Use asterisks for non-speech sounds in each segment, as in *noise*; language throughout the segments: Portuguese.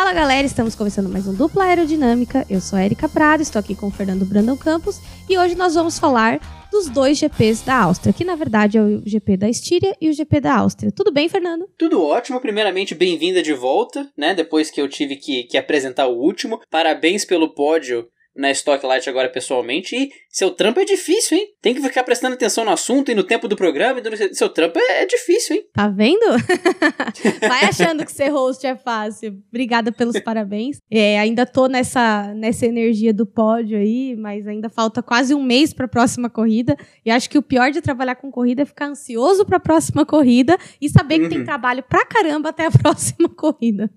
Fala galera, estamos começando mais um Dupla Aerodinâmica. Eu sou a Erika Prado, estou aqui com o Fernando Brandão Campos e hoje nós vamos falar dos dois GPs da Áustria, que na verdade é o GP da Estíria e o GP da Áustria. Tudo bem, Fernando? Tudo ótimo. Primeiramente, bem-vinda de volta, né? Depois que eu tive que, que apresentar o último. Parabéns pelo pódio na Stocklight agora pessoalmente. E seu trampo é difícil, hein? Tem que ficar prestando atenção no assunto e no tempo do programa. E Seu trampo é, é difícil, hein? Tá vendo? *laughs* Vai achando que ser host é fácil. Obrigada pelos parabéns. É, ainda tô nessa, nessa energia do pódio aí, mas ainda falta quase um mês para a próxima corrida. E acho que o pior de trabalhar com corrida é ficar ansioso para a próxima corrida e saber que uhum. tem trabalho pra caramba até a *laughs* próxima corrida.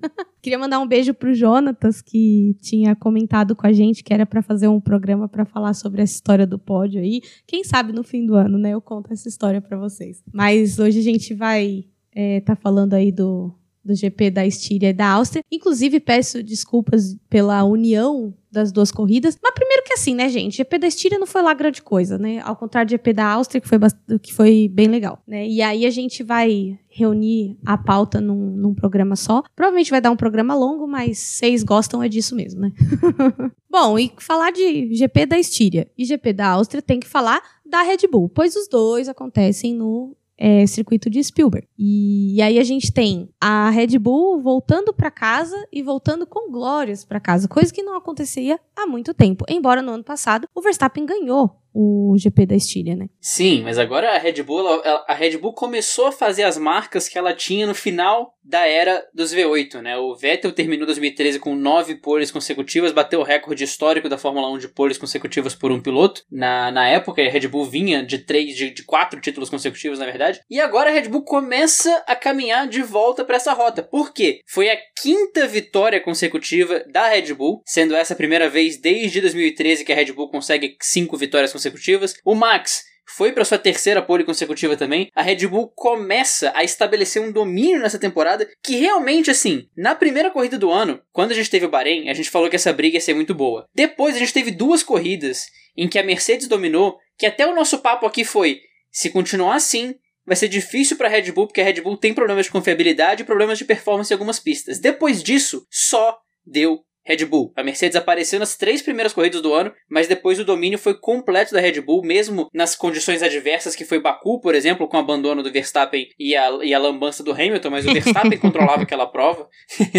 Queria mandar um beijo pro Jonatas, que tinha comentado com a gente que era para fazer um programa para falar sobre essa história do pódio aí. Quem sabe no fim do ano, né? Eu conto essa história para vocês. Mas hoje a gente vai é, tá falando aí do, do GP da Estíria e da Áustria. Inclusive, peço desculpas pela união das duas corridas. Mas primeiro que assim, né, gente? GP da Estíria não foi lá grande coisa, né? Ao contrário do GP da Áustria, que foi, que foi bem legal, né? E aí a gente vai reunir a pauta num, num programa só. Provavelmente vai dar um programa longo, mas vocês gostam é disso mesmo, né? *laughs* Bom, e falar de GP da Estíria e GP da Áustria tem que falar da Red Bull, pois os dois acontecem no é, circuito de Spielberg. E, e, aí a gente tem a Red Bull voltando para casa e voltando com glórias para casa, coisa que não acontecia há muito tempo. Embora no ano passado o Verstappen ganhou o GP da Estíria, né? Sim, mas agora a Red Bull, a Red Bull começou a fazer as marcas que ela tinha no final da era dos V8, né? O Vettel terminou 2013 com nove poles consecutivas, bateu o recorde histórico da Fórmula 1 de poles consecutivas por um piloto. Na, na época, a Red Bull vinha de três, de, de quatro títulos consecutivos, na verdade. E agora a Red Bull começa a caminhar de volta para essa rota. Por quê? Foi a quinta vitória consecutiva da Red Bull, sendo essa a primeira vez desde 2013 que a Red Bull consegue cinco vitórias consecutivas consecutivas. O Max foi para sua terceira pole consecutiva também. A Red Bull começa a estabelecer um domínio nessa temporada que realmente, assim, na primeira corrida do ano, quando a gente teve o Bahrein, a gente falou que essa briga ia ser muito boa. Depois a gente teve duas corridas em que a Mercedes dominou, que até o nosso papo aqui foi: se continuar assim, vai ser difícil para a Red Bull, porque a Red Bull tem problemas de confiabilidade e problemas de performance em algumas pistas. Depois disso, só deu Red Bull. A Mercedes apareceu nas três primeiras corridas do ano, mas depois o domínio foi completo da Red Bull, mesmo nas condições adversas que foi Baku, por exemplo, com o abandono do Verstappen e a, e a lambança do Hamilton, mas o Verstappen *laughs* controlava aquela prova.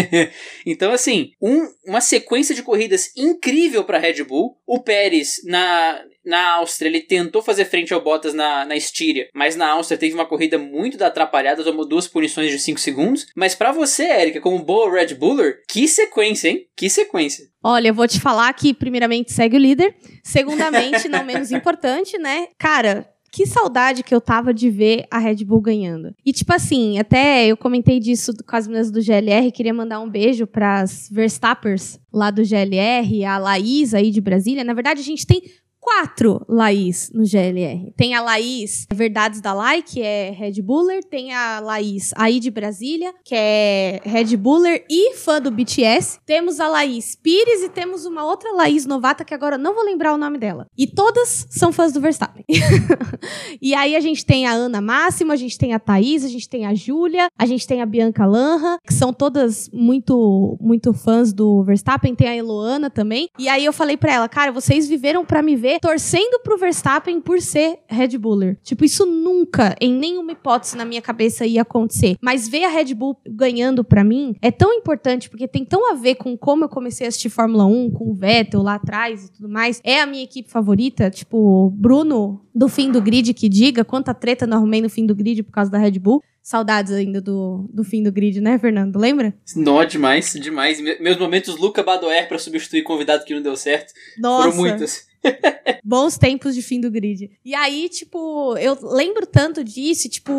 *laughs* então, assim, um, uma sequência de corridas incrível para Red Bull. O Pérez, na, na Áustria, ele tentou fazer frente ao Bottas na, na Estíria, mas na Áustria teve uma corrida muito da atrapalhada, tomou duas punições de 5 segundos. Mas para você, Erika, como boa Red Buller, que sequência, hein? Que sequência. Olha, eu vou te falar que, primeiramente, segue o líder. Segundamente, não menos importante, né? Cara, que saudade que eu tava de ver a Red Bull ganhando. E, tipo assim, até eu comentei disso com as meninas do GLR, queria mandar um beijo pras Verstappers lá do GLR, a Laís aí de Brasília. Na verdade, a gente tem quatro Laís no GLR. Tem a Laís Verdades da Lai, que é Red Buller. Tem a Laís aí de Brasília, que é Red Buller e fã do BTS. Temos a Laís Pires e temos uma outra Laís novata, que agora não vou lembrar o nome dela. E todas são fãs do Verstappen. *laughs* e aí a gente tem a Ana Máximo, a gente tem a Thaís, a gente tem a Júlia, a gente tem a Bianca Lanra, que são todas muito, muito fãs do Verstappen. Tem a Eloana também. E aí eu falei pra ela, cara, vocês viveram para me ver torcendo pro Verstappen por ser Red Buller. Tipo, isso nunca, em nenhuma hipótese na minha cabeça ia acontecer. Mas ver a Red Bull ganhando para mim é tão importante, porque tem tão a ver com como eu comecei a assistir Fórmula 1, com o Vettel lá atrás e tudo mais. É a minha equipe favorita, tipo, Bruno do fim do grid que diga quanta treta não arrumei no fim do grid por causa da Red Bull. Saudades ainda do, do fim do grid, né, Fernando? Lembra? Não, demais, demais. Meus momentos Luca Badoer para substituir convidado que não deu certo. Nossa. Foram muitos. *laughs* Bons tempos de fim do grid. E aí, tipo, eu lembro tanto disso, tipo,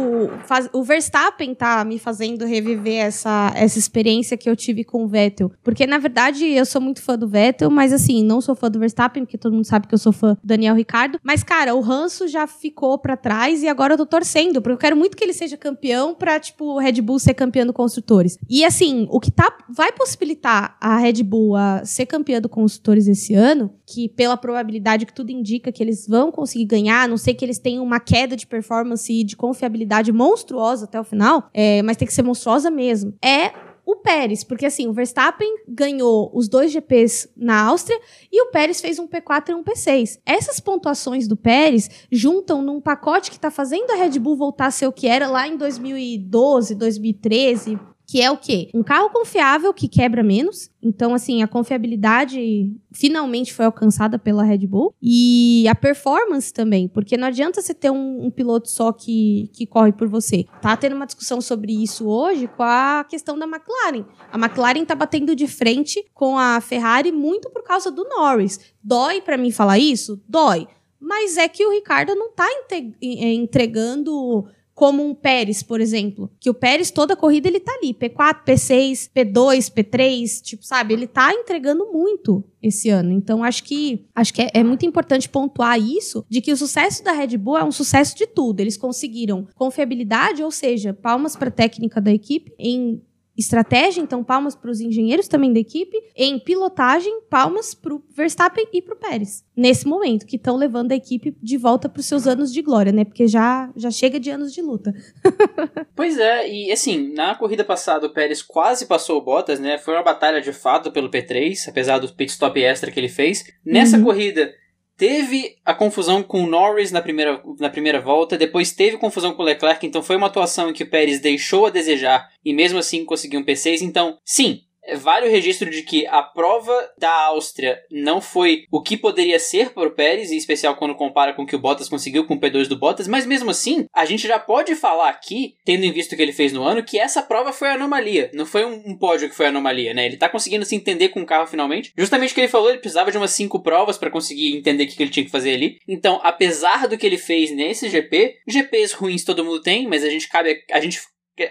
faz, o Verstappen tá me fazendo reviver essa, essa experiência que eu tive com o Vettel. Porque, na verdade, eu sou muito fã do Vettel, mas assim, não sou fã do Verstappen, porque todo mundo sabe que eu sou fã do Daniel Ricardo. Mas, cara, o ranço já ficou para trás e agora eu tô torcendo, porque eu quero muito que ele seja campeão pra, tipo, o Red Bull ser campeão do construtores. E assim, o que tá, vai possibilitar a Red Bull a ser campeã do construtores esse ano, que pela probabilidade que tudo indica que eles vão conseguir ganhar, a não sei que eles tenham uma queda de performance e de confiabilidade monstruosa até o final, é, mas tem que ser monstruosa mesmo. É o Pérez, porque assim, o Verstappen ganhou os dois GPs na Áustria e o Pérez fez um P4 e um P6. Essas pontuações do Pérez juntam num pacote que tá fazendo a Red Bull voltar a ser o que era lá em 2012, 2013, que é o quê? Um carro confiável que quebra menos. Então, assim, a confiabilidade finalmente foi alcançada pela Red Bull. E a performance também, porque não adianta você ter um, um, piloto só que, que corre por você. Tá tendo uma discussão sobre isso hoje com a questão da McLaren. A McLaren tá batendo de frente com a Ferrari muito por causa do Norris. Dói para mim falar isso? Dói. Mas é que o Ricardo não tá entregando como um Pérez, por exemplo. Que o Pérez, toda a corrida, ele tá ali. P4, P6, P2, P3, tipo, sabe? Ele tá entregando muito esse ano. Então, acho que acho que é, é, muito importante pontuar isso, de que o sucesso da Red Bull é um sucesso de tudo. Eles conseguiram confiabilidade, ou seja, palmas para a técnica da equipe em estratégia, então palmas para os engenheiros também da equipe. Em pilotagem, palmas para o Verstappen e para o Pérez. Nesse momento, que estão levando a equipe de volta para os seus anos de glória, né? Porque já, já chega de anos de luta. *laughs* pois é, e assim, na corrida passada o Pérez quase passou o Bottas, né? Foi uma batalha de fato pelo P3, apesar do pit stop extra que ele fez. Nessa uhum. corrida Teve a confusão com o Norris na primeira, na primeira volta, depois teve confusão com o Leclerc, então foi uma atuação em que o Pérez deixou a desejar e mesmo assim conseguiu um P6. Então, sim, vale o registro de que a prova da Áustria não foi o que poderia ser para o Pérez, em especial quando compara com o que o Bottas conseguiu com o P2 do Bottas, mas mesmo assim, a gente já pode falar aqui, tendo em vista o que ele fez no ano, que essa prova foi anomalia. Não foi um, pódio que foi anomalia, né? Ele tá conseguindo se entender com o carro finalmente. Justamente o que ele falou, ele precisava de umas cinco provas para conseguir entender o que ele tinha que fazer ali. Então, apesar do que ele fez nesse GP, GPs ruins todo mundo tem, mas a gente cabe. A gente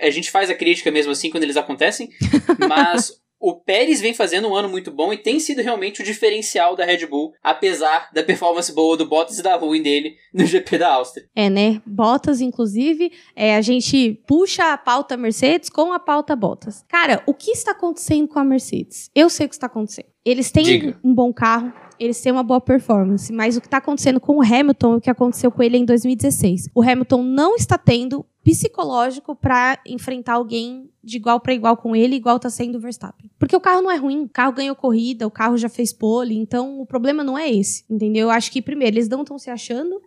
a gente faz a crítica mesmo assim quando eles acontecem, *laughs* mas o Pérez vem fazendo um ano muito bom e tem sido realmente o diferencial da Red Bull, apesar da performance boa do Bottas e da ruim dele no GP da Áustria. É, né? Bottas, inclusive, é, a gente puxa a pauta Mercedes com a pauta Bottas. Cara, o que está acontecendo com a Mercedes? Eu sei o que está acontecendo. Eles têm Diga. um bom carro, eles têm uma boa performance, mas o que está acontecendo com o Hamilton é o que aconteceu com ele em 2016. O Hamilton não está tendo psicológico para enfrentar alguém de igual para igual com ele, igual tá sendo o Verstappen. Porque o carro não é ruim, o carro ganhou corrida, o carro já fez pole, então o problema não é esse, entendeu? Eu acho que primeiro eles não estão se achando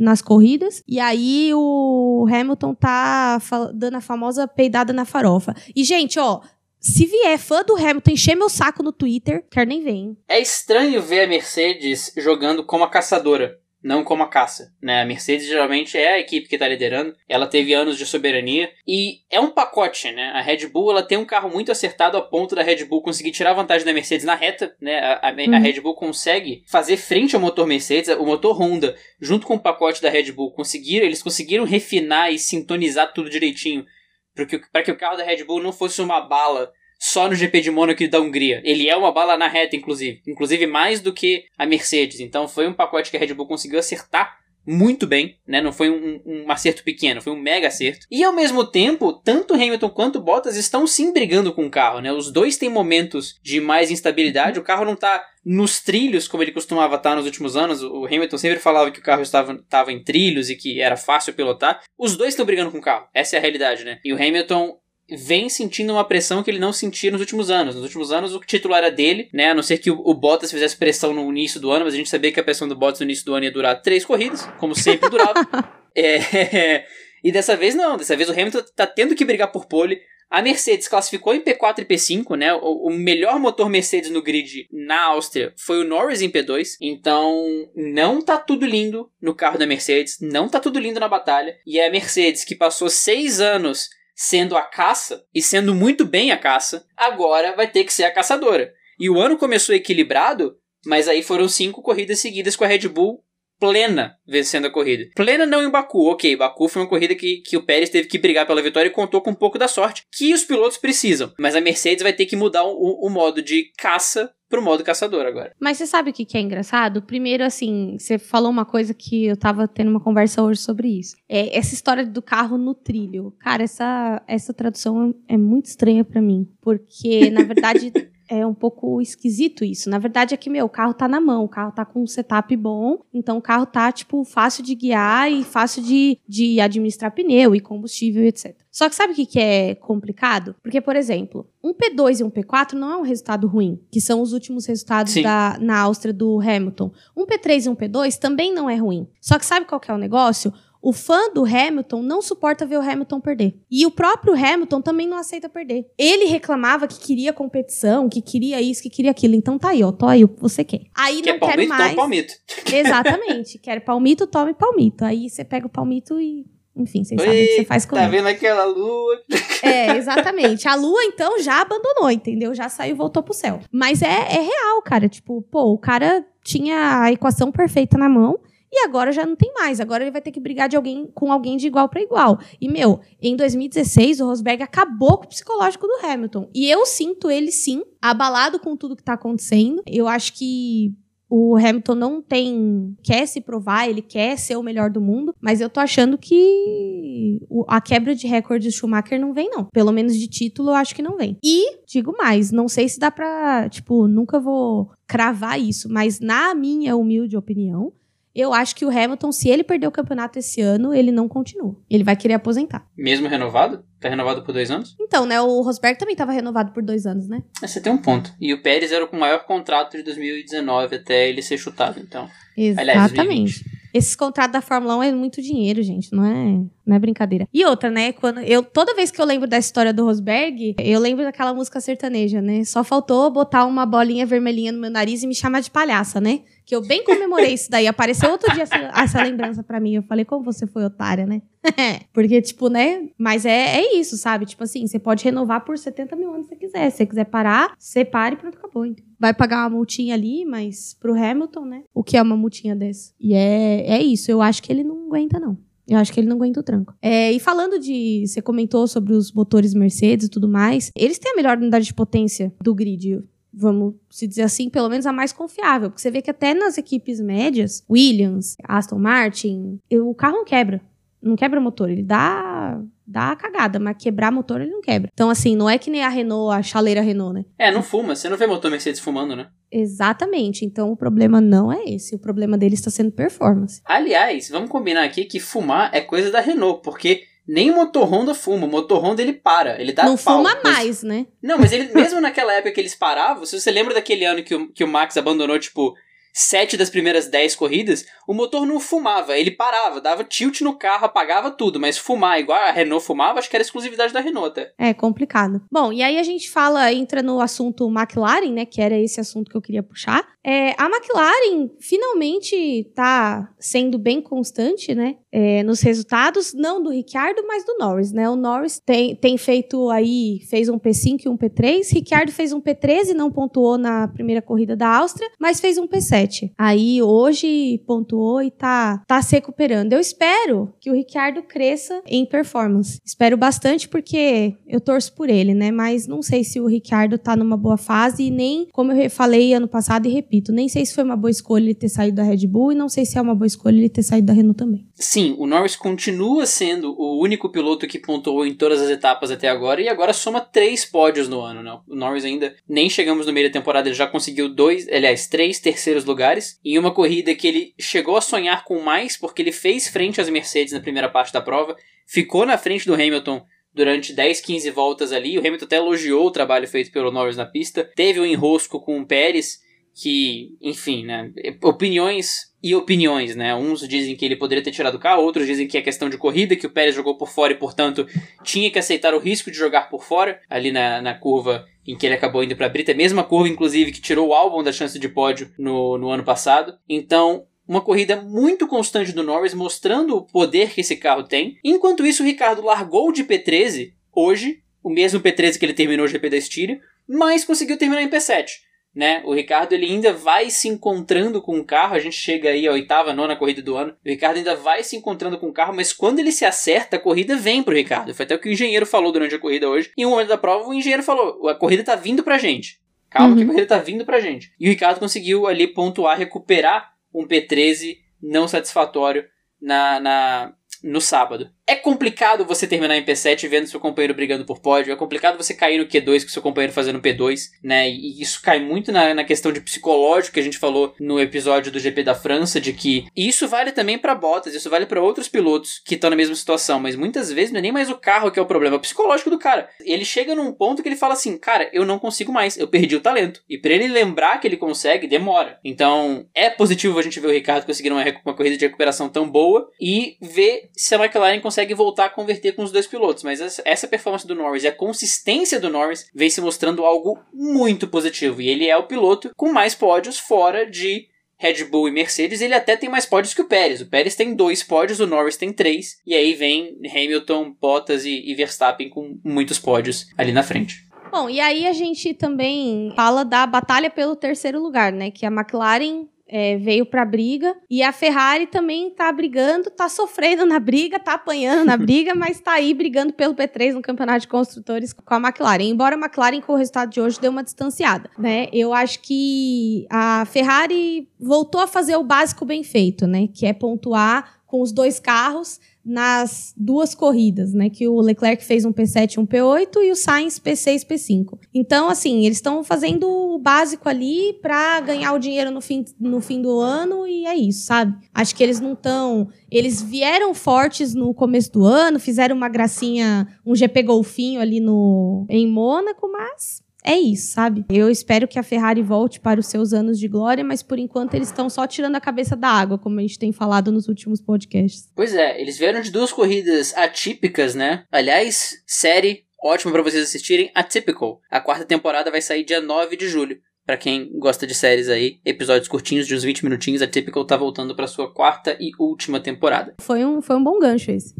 nas corridas. E aí o Hamilton tá dando a famosa peidada na farofa. E, gente, ó, se vier fã do Hamilton encher meu saco no Twitter, quer nem ver, É estranho ver a Mercedes jogando como a caçadora não como a caça. Né? A Mercedes geralmente é a equipe que está liderando, ela teve anos de soberania e é um pacote. Né? A Red Bull ela tem um carro muito acertado a ponto da Red Bull conseguir tirar vantagem da Mercedes na reta. Né? A, a, uhum. a Red Bull consegue fazer frente ao motor Mercedes, o motor Honda, junto com o pacote da Red Bull, conseguiram, eles conseguiram refinar e sintonizar tudo direitinho para que, o carro da Red Bull não fosse uma bala só no GP de Mônaco da Hungria. Ele é uma bala na reta, inclusive. Inclusive mais do que a Mercedes. Então foi um pacote que a Red Bull conseguiu acertar muito bem, né? Não foi um, um, acerto pequeno, foi um mega acerto. E ao mesmo tempo, tanto Hamilton quanto Bottas estão sim brigando com o carro, né? Os dois têm momentos de mais instabilidade. O carro não tá nos trilhos como ele costumava estar nos últimos anos. O Hamilton sempre falava que o carro estava, estava em trilhos e que era fácil pilotar. Os dois estão brigando com o carro. Essa é a realidade, né? E o Hamilton vem sentindo uma pressão que ele não sentia nos últimos anos. Nos últimos anos, o título era dele, né? A não ser que o, o, Bottas fizesse pressão no início do ano, mas a gente sabia que a pressão do Bottas no início do ano ia durar três corridas, como sempre durava. *laughs* é, *laughs* e dessa vez não, dessa vez o Hamilton tá tendo que brigar por pole. A Mercedes classificou em P4 e P5, né? O, o, melhor motor Mercedes no grid na Áustria foi o Norris em P2. Então, não tá tudo lindo no carro da Mercedes, não tá tudo lindo na batalha. E é a Mercedes que passou seis anos sendo a caça e sendo muito bem a caça, agora vai ter que ser a caçadora. E o ano começou equilibrado, mas aí foram cinco corridas seguidas com a Red Bull plena vencendo a corrida. Plena não em Baku, ok. Baku foi uma corrida que, que o Pérez teve que brigar pela vitória e contou com um pouco da sorte que os pilotos precisam. Mas a Mercedes vai ter que mudar o, o modo de caça pro modo caçador agora. Mas você sabe o que, que é engraçado? Primeiro, assim, você falou uma coisa que eu tava tendo uma conversa hoje sobre isso. É essa história do carro no trilho. Cara, essa, essa tradução é muito estranha para mim. Porque, na verdade. *laughs* é um pouco esquisito isso. Na verdade é que, meu, o carro tá na mão, o carro tá com um setup bom, então o carro tá, tipo, fácil de guiar e fácil de, de administrar pneu e combustível, etc. Só que sabe o que, que é complicado? Porque, por exemplo, um P2 e um P4 não é um resultado ruim, que são os últimos resultados da, na Áustria do Hamilton. Um P3 e um P2 também não é ruim. Só que sabe qual que é o negócio? O fã do Hamilton não suporta ver o Hamilton perder. E o próprio Hamilton também não aceita perder. Ele reclamava que queria competição, que queria isso, que queria aquilo. Então tá aí, ó, tô aí o que você quer. Aí quer não palmito, quero mais. Toma palmito. *laughs* Exatamente. Quer palmito, tome palmito. Aí você pega o palmito e enfim, vocês sabem o que você faz com Tá ele. vendo aquela lua? *laughs* É, exatamente. A Lua, então, já abandonou, entendeu? Já saiu e voltou pro céu. Mas é, é real, cara. Tipo, pô, o cara tinha a equação perfeita na mão e agora já não tem mais. Agora ele vai ter que brigar de alguém, com alguém de igual para igual. E, meu, em 2016, o Rosberg acabou com o psicológico do Hamilton. E eu sinto ele, sim, abalado com tudo que tá acontecendo. Eu acho que o Hamilton não tem. quer se provar, ele quer ser o melhor do mundo, mas eu tô achando que a quebra de recorde do Schumacher não vem, não. Pelo menos de título, eu acho que não vem. E, digo mais, não sei se dá pra. Tipo, nunca vou cravar isso, mas na minha humilde opinião. Eu acho que o Hamilton, se ele perder o campeonato esse ano, ele não continua. Ele vai querer aposentar. Mesmo renovado? Tá renovado por dois anos? Então, né? O Rosberg também estava renovado por dois anos, né? É, Você tem um ponto. E o Pérez era com o maior contrato de 2019 até ele ser chutado, então. Aliás, Exatamente. Esses contratos da Fórmula 1 é muito dinheiro, gente. Não é, não é brincadeira. E outra, né? Quando eu, toda vez que eu lembro da história do Rosberg, eu lembro daquela música sertaneja, né? Só faltou botar uma bolinha vermelhinha no meu nariz e me chamar de palhaça, né? Que eu bem comemorei isso daí. Apareceu outro dia essa, essa lembrança pra mim. Eu falei, como você foi otária, né? *laughs* Porque, tipo, né? Mas é, é isso, sabe? Tipo assim, você pode renovar por 70 mil anos se você quiser. Se você quiser parar, você para e pronto, acabou. Então. Vai pagar uma multinha ali, mas pro Hamilton, né? O que é uma multinha dessa? E é, é isso. Eu acho que ele não aguenta, não. Eu acho que ele não aguenta o tranco. É, e falando de. Você comentou sobre os motores Mercedes e tudo mais. Eles têm a melhor unidade de potência do grid. Vamos se dizer assim, pelo menos a mais confiável. Porque você vê que até nas equipes médias, Williams, Aston Martin, o carro não quebra. Não quebra motor. Ele dá. Dá a cagada, mas quebrar motor ele não quebra. Então, assim, não é que nem a Renault, a chaleira Renault, né? É, não fuma. Você não vê motor Mercedes fumando, né? Exatamente. Então, o problema não é esse. O problema dele está sendo performance. Aliás, vamos combinar aqui que fumar é coisa da Renault, porque nem o motor Honda fuma. O motor Honda ele para, ele dá não pau. fuma Mas- mais, né? Não, mas ele, mesmo naquela época que eles paravam, se você lembra daquele ano que o, que o Max abandonou, tipo, sete das primeiras dez corridas, o motor não fumava, ele parava, dava tilt no carro, apagava tudo, mas fumar igual a Renault fumava, acho que era exclusividade da Renault até. É complicado. Bom, e aí a gente fala, entra no assunto McLaren, né? Que era esse assunto que eu queria puxar. É, a McLaren finalmente tá sendo bem constante, né? é, nos resultados, não do Ricciardo, mas do Norris, né? O Norris tem, tem feito aí, fez um P5 e um P3. Ricciardo fez um P13, não pontuou na primeira corrida da Áustria, mas fez um P7. Aí hoje pontuou e tá, tá se recuperando. Eu espero que o Ricciardo cresça em performance. Espero bastante porque eu torço por ele, né? Mas não sei se o Ricciardo tá numa boa fase e nem, como eu falei ano passado e repito, nem sei se foi uma boa escolha ele ter saído da Red Bull e não sei se é uma boa escolha ele ter saído da Renault também. Sim, o Norris continua sendo o único piloto que pontuou em todas as etapas até agora e agora soma três pódios no ano, né? O Norris ainda nem chegamos no meio da temporada, ele já conseguiu dois, aliás, três terceiros lugares em uma corrida que ele chegou a sonhar com mais porque ele fez frente às Mercedes na primeira parte da prova, ficou na frente do Hamilton durante 10, 15 voltas ali. O Hamilton até elogiou o trabalho feito pelo Norris na pista. Teve um enrosco com o Pérez, que, enfim, né? Opiniões e opiniões, né? Uns dizem que ele poderia ter tirado o carro, outros dizem que é questão de corrida, que o Pérez jogou por fora e, portanto, tinha que aceitar o risco de jogar por fora, ali na, na curva em que ele acabou indo para a Brita. Mesma curva, inclusive, que tirou o álbum da chance de pódio no, no ano passado. Então, uma corrida muito constante do Norris, mostrando o poder que esse carro tem. Enquanto isso, o Ricardo largou de P13 hoje, o mesmo P13 que ele terminou o GP da Estíria, mas conseguiu terminar em P7. Né? O Ricardo ele ainda vai se encontrando com o carro. A gente chega aí à oitava, nona corrida do ano. O Ricardo ainda vai se encontrando com o carro, mas quando ele se acerta, a corrida vem pro Ricardo. Foi até o que o engenheiro falou durante a corrida hoje. Em um momento da prova, o engenheiro falou: a corrida tá vindo pra gente. Calma, Uhum. que a corrida tá vindo pra gente. E o Ricardo conseguiu ali pontuar, recuperar um P13 não satisfatório na, na, no sábado. É complicado você terminar em P7 vendo seu companheiro brigando por pódio, é complicado você cair no Q2 com seu companheiro fazendo P2, né? E isso cai muito na, na questão de psicológico que a gente falou no episódio do GP da França, de que isso vale também para Bottas, isso vale para outros pilotos que estão na mesma situação, mas muitas vezes não é nem mais o carro que é o problema, é o psicológico do cara. Ele chega num ponto que ele fala assim, cara, eu não consigo mais, eu perdi o talento. E para ele lembrar que ele consegue, demora. Então, é positivo a gente ver o Ricardo conseguir uma, uma corrida de recuperação tão boa e ver se a McLaren consegue voltar a converter com os dois pilotos. Mas essa performance do Norris e a consistência do Norris vem se mostrando algo muito positivo. E ele é o piloto com mais pódios fora de Red Bull e Mercedes, ele até tem mais pódios que o Pérez. O Pérez tem dois pódios, o Norris tem três, e aí vem Hamilton, Bottas e, e Verstappen com muitos pódios ali na frente. Bom, e aí a gente também fala da batalha pelo terceiro lugar, né? Que a McLaren é, veio pra briga. E a Ferrari também tá brigando, tá sofrendo na briga, tá apanhando na *laughs* briga, mas tá aí brigando pelo P3 no campeonato de construtores com a McLaren. Embora a McLaren, com o resultado de hoje, deu uma distanciada, né? Eu acho que a Ferrari voltou a fazer o básico bem feito, né? Que é pontuar com os dois carros nas duas corridas, né? Que o Leclerc fez um P7 e um P8 e o Sainz P6 P5. Então, assim, eles estão fazendo o básico ali para ganhar o dinheiro no fim, no fim do ano e é isso, sabe? Acho que eles não estão. Eles vieram fortes no começo do ano, fizeram uma gracinha, um GP golfinho ali no em Mônaco, mas é isso, sabe? Eu espero que a Ferrari volte para os seus anos de glória, mas por enquanto eles estão só tirando a cabeça da água, como a gente tem falado nos últimos podcasts. Pois é, eles vieram de duas corridas atípicas, né? Aliás, série ótima para vocês assistirem, Atypical. A quarta temporada vai sair dia 9 de julho. Para quem gosta de séries aí, episódios curtinhos de uns 20 minutinhos, a Typical tá voltando para sua quarta e última temporada. Foi um, foi um bom gancho esse.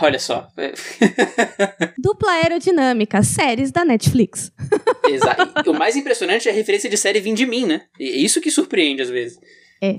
Olha só. *laughs* Dupla aerodinâmica, séries da Netflix. *laughs* Exato. O mais impressionante é a referência de série vir de mim, né? É isso que surpreende às vezes. É.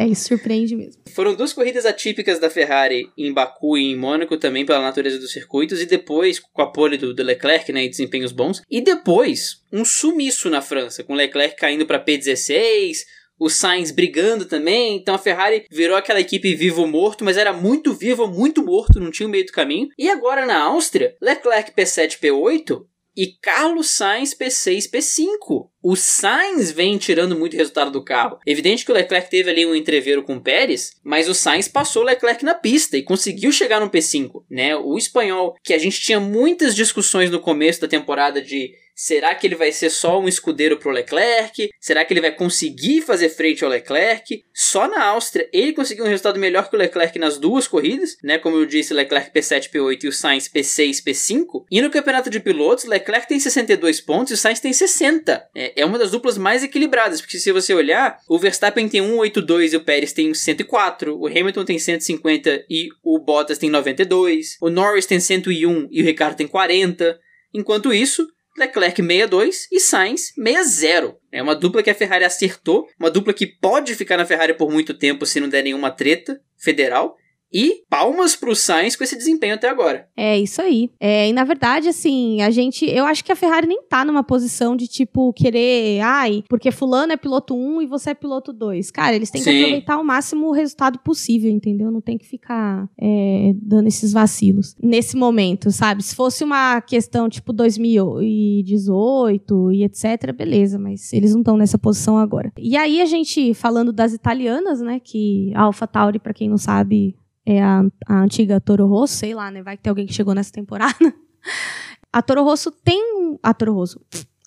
É isso, surpreende mesmo. Foram duas corridas atípicas da Ferrari em Baku e em Mônaco, também pela natureza dos circuitos, e depois com a pole do, do Leclerc, né, e desempenhos bons. E depois, um sumiço na França, com Leclerc caindo para P16, o Sainz brigando também. Então a Ferrari virou aquela equipe vivo morto, mas era muito vivo, muito morto, não tinha o meio do caminho. E agora na Áustria, Leclerc P7, P8 e Carlos Sainz P6, P5. O Sainz vem tirando muito resultado do carro. Evidente que o Leclerc teve ali um entreveiro com o Pérez, mas o Sainz passou o Leclerc na pista e conseguiu chegar no P5, né? O espanhol, que a gente tinha muitas discussões no começo da temporada de Será que ele vai ser só um escudeiro para o Leclerc? Será que ele vai conseguir fazer frente ao Leclerc? Só na Áustria ele conseguiu um resultado melhor que o Leclerc nas duas corridas, né? Como eu disse, Leclerc P7, P8 e o Sainz P6, P5. E no campeonato de pilotos, Leclerc tem 62 pontos e o Sainz tem 60. É, é uma das duplas mais equilibradas, porque se você olhar, o Verstappen tem 182 e o Pérez tem 104, o Hamilton tem 150 e o Bottas tem 92, o Norris tem 101 e o Ricardo tem 40. Enquanto isso, Leclerc 62 e Sainz 60. É uma dupla que a Ferrari acertou, uma dupla que pode ficar na Ferrari por muito tempo se não der nenhuma treta federal. E palmas pro Sainz com esse desempenho até agora. É isso aí. É, e na verdade, assim, a gente. Eu acho que a Ferrari nem tá numa posição de, tipo, querer. Ai, porque Fulano é piloto 1 e você é piloto 2. Cara, eles têm Sim. que aproveitar ao máximo o resultado possível, entendeu? Não tem que ficar é, dando esses vacilos nesse momento, sabe? Se fosse uma questão, tipo, 2018 e etc., beleza, mas eles não estão nessa posição agora. E aí, a gente, falando das italianas, né, que a AlphaTauri, para quem não sabe, é a, a antiga Toro Rosso, sei lá, né? Vai que tem alguém que chegou nessa temporada. *laughs* A Toro Rosso tem. A Toro Rosso.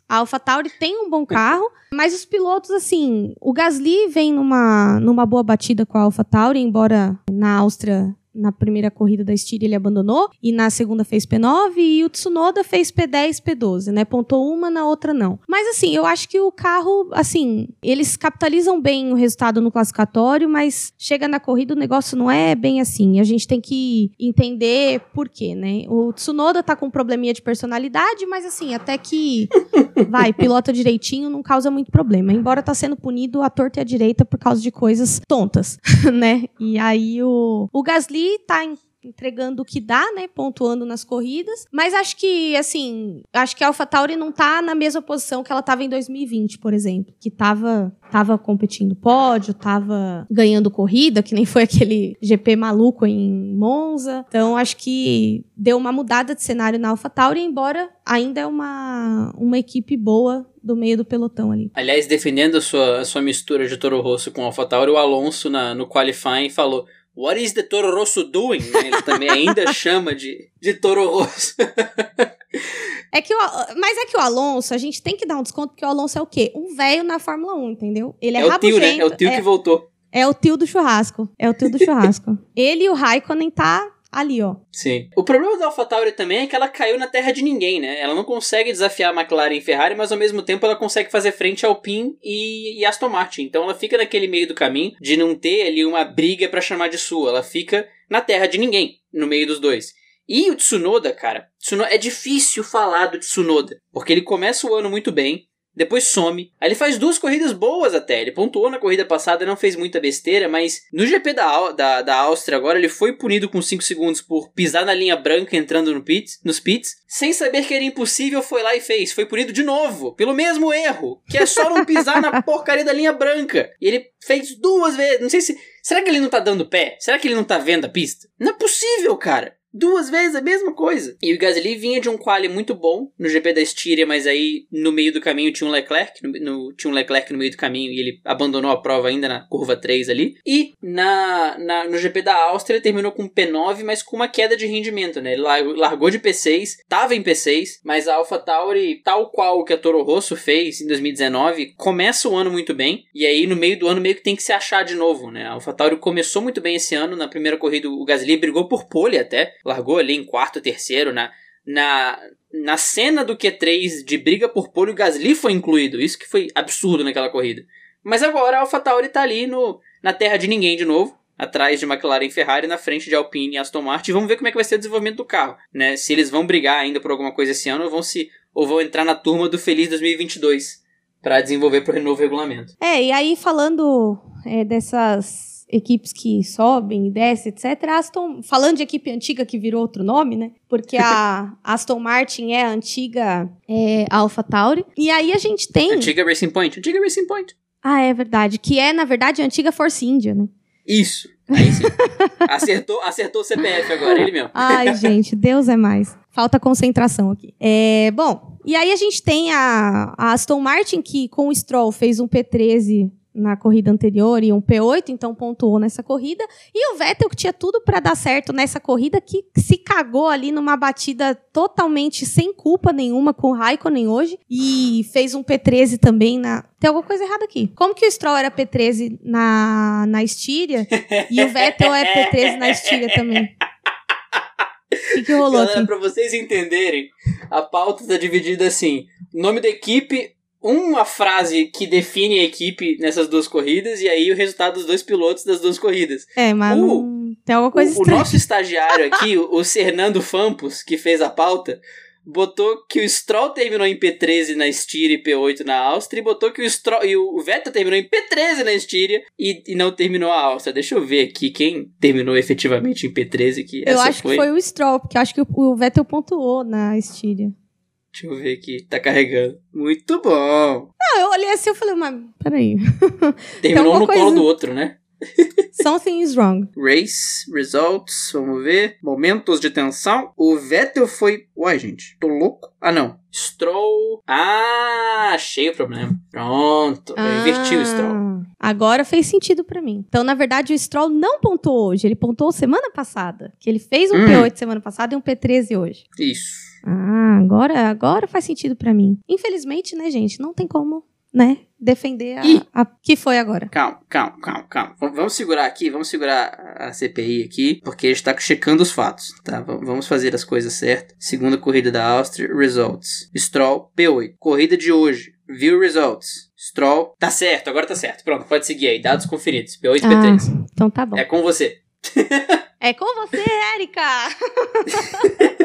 A AlphaTauri tem um bom carro, mas os pilotos, assim, o Gasly vem numa, numa boa batida com a AlphaTauri, embora na Áustria na primeira corrida da Styria ele abandonou e na segunda fez P9 e o Tsunoda fez P10, P12, né? Pontou uma, na outra não. Mas assim, eu acho que o carro, assim, eles capitalizam bem o resultado no classificatório, mas chega na corrida o negócio não é bem assim. A gente tem que entender por quê, né? O Tsunoda tá com um probleminha de personalidade, mas assim, até que vai, pilota direitinho, não causa muito problema. Embora tá sendo punido a torta e a direita por causa de coisas tontas, *laughs* né? E aí o, o Gasly tá em entregando o que dá, né? Pontuando nas corridas. Mas acho que, assim, acho que a AlphaTauri não tá na mesma posição que ela tava em 2020, por exemplo. Que tava, tava competindo pódio, tava ganhando corrida, que nem foi aquele GP maluco em Monza. Então, acho que deu uma mudada de cenário na AlphaTauri, embora ainda é uma, uma equipe boa do meio do pelotão ali. Aliás, defendendo a sua, a sua mistura de Toro Rosso com AlphaTauri, o Alonso na, no qualifying falou What is the Toro Rosso doing? Ele também ainda *laughs* chama de, de Toro Rosso. É que o, mas é que o Alonso, a gente tem que dar um desconto, porque o Alonso é o quê? Um velho na Fórmula 1, entendeu? Ele é, é o tio, né? É o tio é, que voltou. É o tio do churrasco. É o tio do *laughs* churrasco. Ele e o Raikkonen tá ali, ó. Sim. O problema da AlphaTauri também é que ela caiu na terra de ninguém, né? Ela não consegue desafiar a McLaren e Ferrari, mas ao mesmo tempo ela consegue fazer frente ao Pin e, e Aston Martin. Então ela fica naquele meio do caminho de não ter ali uma briga para chamar de sua. Ela fica na terra de ninguém, no meio dos dois. E o Tsunoda, cara, é difícil falar do Tsunoda, porque ele começa o ano muito bem, depois some. Aí ele faz duas corridas boas até. Ele pontuou na corrida passada, não fez muita besteira, mas no GP da, da, da Áustria agora ele foi punido com 5 segundos por pisar na linha branca entrando no pits, nos pits. Sem saber que era impossível, foi lá e fez. Foi punido de novo, pelo mesmo erro, que é só não pisar na *laughs* porcaria da linha branca. E ele fez duas vezes. Não sei se. Será que ele não tá dando pé? Será que ele não tá vendo a pista? Não é possível, cara. Duas vezes a mesma coisa. E o Gasly vinha de um quali muito bom no GP da Estíria, mas aí no meio do caminho tinha um Leclerc, no, no, tinha um Leclerc no meio do caminho e ele abandonou a prova ainda na curva 3 ali. E na, na no GP da Áustria ele terminou com P9, mas com uma queda de rendimento, né? Ele largou de P6, tava em P6, mas a AlphaTauri, tal qual o que a Toro Rosso fez em 2019, começa o ano muito bem, e aí no meio do ano meio que tem que se achar de novo, né? A AlphaTauri começou muito bem esse ano, na primeira corrida o Gasly brigou por pole até, largou ali em quarto, terceiro, na, na, na cena do Q3 de briga por pole, o Gasly foi incluído. Isso que foi absurdo naquela corrida. Mas agora a AlphaTauri tá ali no, na terra de ninguém de novo, atrás de McLaren e Ferrari, na frente de Alpine e Aston Martin. Vamos ver como é que vai ser o desenvolvimento do carro, né? Se eles vão brigar ainda por alguma coisa esse ano ou vão se ou vão entrar na turma do Feliz 2022 para desenvolver para o novo regulamento. É, e aí falando é, dessas equipes que sobem e descem, etc. Aston, falando de equipe antiga que virou outro nome, né? Porque a *laughs* Aston Martin é a antiga é, Alpha Tauri. E aí a gente tem. Antiga Racing Point. Antiga Racing Point. Ah, é verdade. Que é, na verdade, a antiga Force India, né? Isso. Aí sim. *laughs* acertou, acertou o CPF agora, ele mesmo. *laughs* Ai, gente, Deus é mais. Falta concentração aqui. É, bom, e aí a gente tem a, a Aston Martin, que com o Stroll fez um P13 na corrida anterior e um P8, então pontuou nessa corrida. E o Vettel, que tinha tudo para dar certo nessa corrida, que se cagou ali numa batida totalmente sem culpa nenhuma com o Raikkonen hoje e fez um P13 também na. Tem alguma coisa errada aqui. Como que o Stroll era P13 na, na Estíria e o Vettel é P13 na Estíria também? O que, que rolou Galera, aqui? Pra vocês entenderem, a pauta tá dividida assim: nome da equipe, uma frase que define a equipe nessas duas corridas e aí o resultado dos dois pilotos das duas corridas. É, mas O- tem alguma coisa O, o nosso estagiário aqui, o Fernando Fampos, que fez a pauta, botou que o Stroll terminou em P13 na Estíria e P8 na Áustria, e botou que o Stroll e o Vettel terminou em P13 na Estíria e, e não terminou a Áustria. Deixa eu ver aqui quem terminou efetivamente em P13, que Eu acho que foi o Stroll, porque acho que o, o Vettel pontuou na Estíria. Deixa eu ver aqui, tá carregando. Muito bom. Não, eu olhei assim e falei, mas peraí. *laughs* Terminou no colo coisa- do outro, né? *laughs* Something is wrong. Race, results, vamos ver. Momentos de tensão. O Vettel foi. Uai, gente, tô louco? Ah, não. Stroll. Ah, achei o problema. Pronto. Eu inverti o Stroll. Ah, Agora fez sentido pra mim. Então, na verdade, o Stroll não pontuou hoje. Ele pontuou semana passada. Que ele fez um Hum. P8 semana passada e um P13 hoje. Isso. Ah, agora, agora faz sentido pra mim. Infelizmente, né, gente? Não tem como, né? Defender a, Ih. a que foi agora. Calma, calma, calma, calma. Vamos segurar aqui, vamos segurar a CPI aqui, porque a gente tá checando os fatos, tá? Vamos fazer as coisas certas. Segunda corrida da Áustria, results. Stroll, P8. Corrida de hoje, view results. Stroll, tá certo, agora tá certo. Pronto, pode seguir aí. Dados conferidos. P8 e P3. Então tá bom. É com você. *laughs* É com você, Érica! *laughs*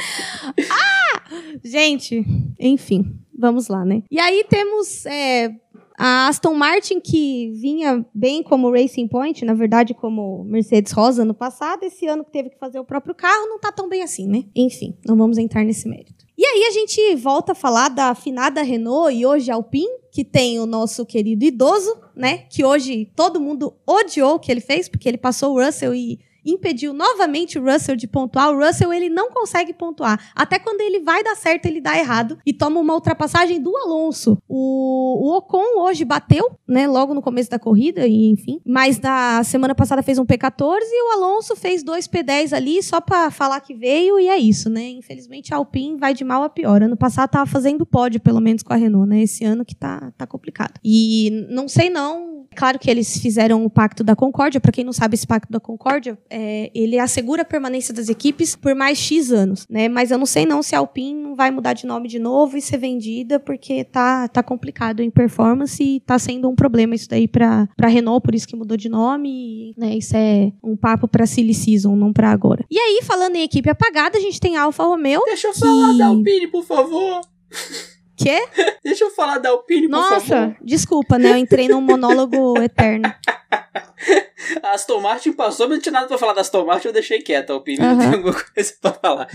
*laughs* ah! Gente, enfim, vamos lá, né? E aí temos é, A Aston Martin, que vinha bem como Racing Point, na verdade como Mercedes Rosa no passado, esse ano que teve que fazer o próprio carro, não tá tão bem assim, né? Enfim, não vamos entrar nesse mérito. E aí a gente volta a falar da afinada Renault e hoje Alpine, que tem o nosso querido idoso, né? Que hoje todo mundo odiou o que ele fez, porque ele passou o Russell e impediu novamente o Russell de pontuar. O Russell ele não consegue pontuar. Até quando ele vai dar certo, ele dá errado e toma uma ultrapassagem do Alonso. O, o Ocon hoje bateu, né, logo no começo da corrida e enfim, mas na semana passada fez um P14 e o Alonso fez dois P10 ali só para falar que veio e é isso, né? Infelizmente a Alpine vai de mal a pior. Ano passado tava fazendo pódio pelo menos com a Renault, né? Esse ano que tá tá complicado. E não sei não, claro que eles fizeram o pacto da Concórdia, para quem não sabe esse pacto da Concórdia, é, ele assegura a permanência das equipes por mais X anos, né? Mas eu não sei não se a Alpine não vai mudar de nome de novo e ser vendida, porque tá, tá complicado em performance e tá sendo um problema isso daí para para Renault, por isso que mudou de nome, e, né? Isso é um papo para silly season, não para agora. E aí, falando em equipe apagada, a gente tem a Alfa Romeo. Deixa eu que... falar da Alpine, por favor. *laughs* Quê? *laughs* Deixa eu falar da Alpine, por Nossa, favor. desculpa, né? Eu entrei num monólogo *laughs* eterno. A Aston Martin passou, mas não tinha nada pra falar da Aston Martin, eu deixei quieta a opinião, Aham. não tem alguma coisa pra falar.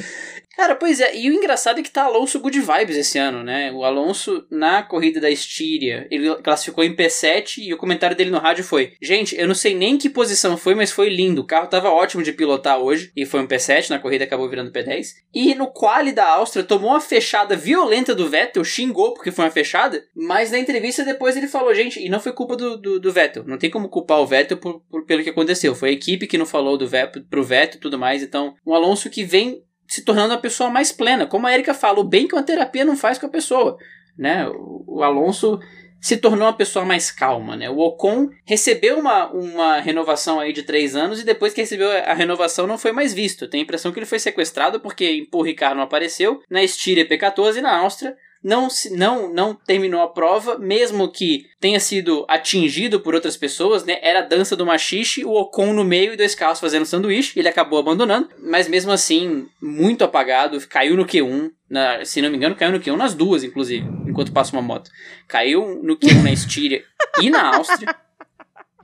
Cara, pois é, e o engraçado é que tá Alonso good vibes esse ano, né? O Alonso, na corrida da Estíria, ele classificou em P7 e o comentário dele no rádio foi: Gente, eu não sei nem que posição foi, mas foi lindo. O carro tava ótimo de pilotar hoje, e foi um P7, na corrida acabou virando P10. E no quali da Áustria, tomou uma fechada violenta do Vettel, xingou porque foi uma fechada, mas na entrevista depois ele falou: Gente, e não foi culpa do, do, do Vettel, não tem como culpar o Vettel por, por- pelo que aconteceu. Foi a equipe que não falou do Vettel, pro Vettel e tudo mais. Então, um Alonso que vem se tornando uma pessoa mais plena. Como a Erika fala, o bem que uma terapia não faz com a pessoa. Né? O, o Alonso se tornou uma pessoa mais calma. Né? O Ocon recebeu uma, uma renovação aí de três anos e depois que recebeu a renovação não foi mais visto. Tem a impressão que ele foi sequestrado porque em Paul Ricard não apareceu. Na Estíria P14 e na Áustria não, se- não, não terminou a prova, mesmo que tenha sido atingido por outras pessoas, né? Era a dança do machixe, o Ocon no meio e dois carros fazendo sanduíche, ele acabou abandonando, mas mesmo assim, muito apagado, caiu no Q1, na- se não me engano, caiu no Q1 nas duas, inclusive, enquanto passa uma moto. Caiu no Q1 na Estíria e na Áustria. *laughs*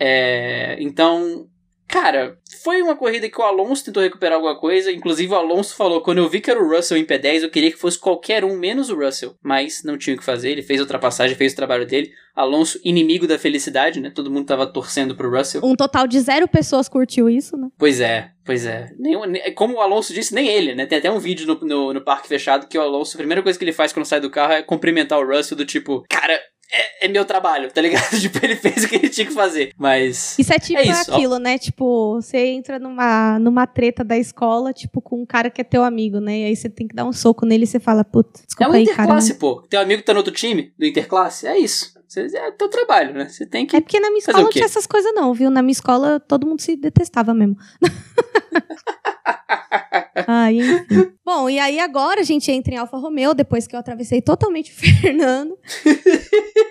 É, então, cara, foi uma corrida que o Alonso tentou recuperar alguma coisa. Inclusive, o Alonso falou: quando eu vi que era o Russell em P10, eu queria que fosse qualquer um menos o Russell. Mas não tinha o que fazer, ele fez a ultrapassagem, fez o trabalho dele. Alonso, inimigo da felicidade, né? Todo mundo tava torcendo pro Russell. Um total de zero pessoas curtiu isso, né? Pois é, pois é. Nem- como o Alonso disse, nem ele, né? Tem até um vídeo no, no, no parque fechado que o Alonso, a primeira coisa que ele faz quando sai do carro é cumprimentar o Russell, do tipo, cara. É, é meu trabalho, tá ligado? *laughs* tipo, ele fez o que ele tinha que fazer. Mas. Isso é tipo É isso, ó. aquilo, né? Tipo, você entra numa, numa treta da escola, tipo, com um cara que é teu amigo, né? E aí você tem que dar um soco nele e você fala, puta, É desculpa um aí, cara. interclasse, pô. Teu amigo tá no outro time, do interclasse, é isso. É teu trabalho, né? Você tem que. É porque na minha escola não tinha essas coisas, não, viu? Na minha escola todo mundo se detestava mesmo. *laughs* Ai, enfim. *laughs* Bom, e aí agora a gente entra em Alfa Romeo, depois que eu atravessei totalmente o *laughs* Fernando.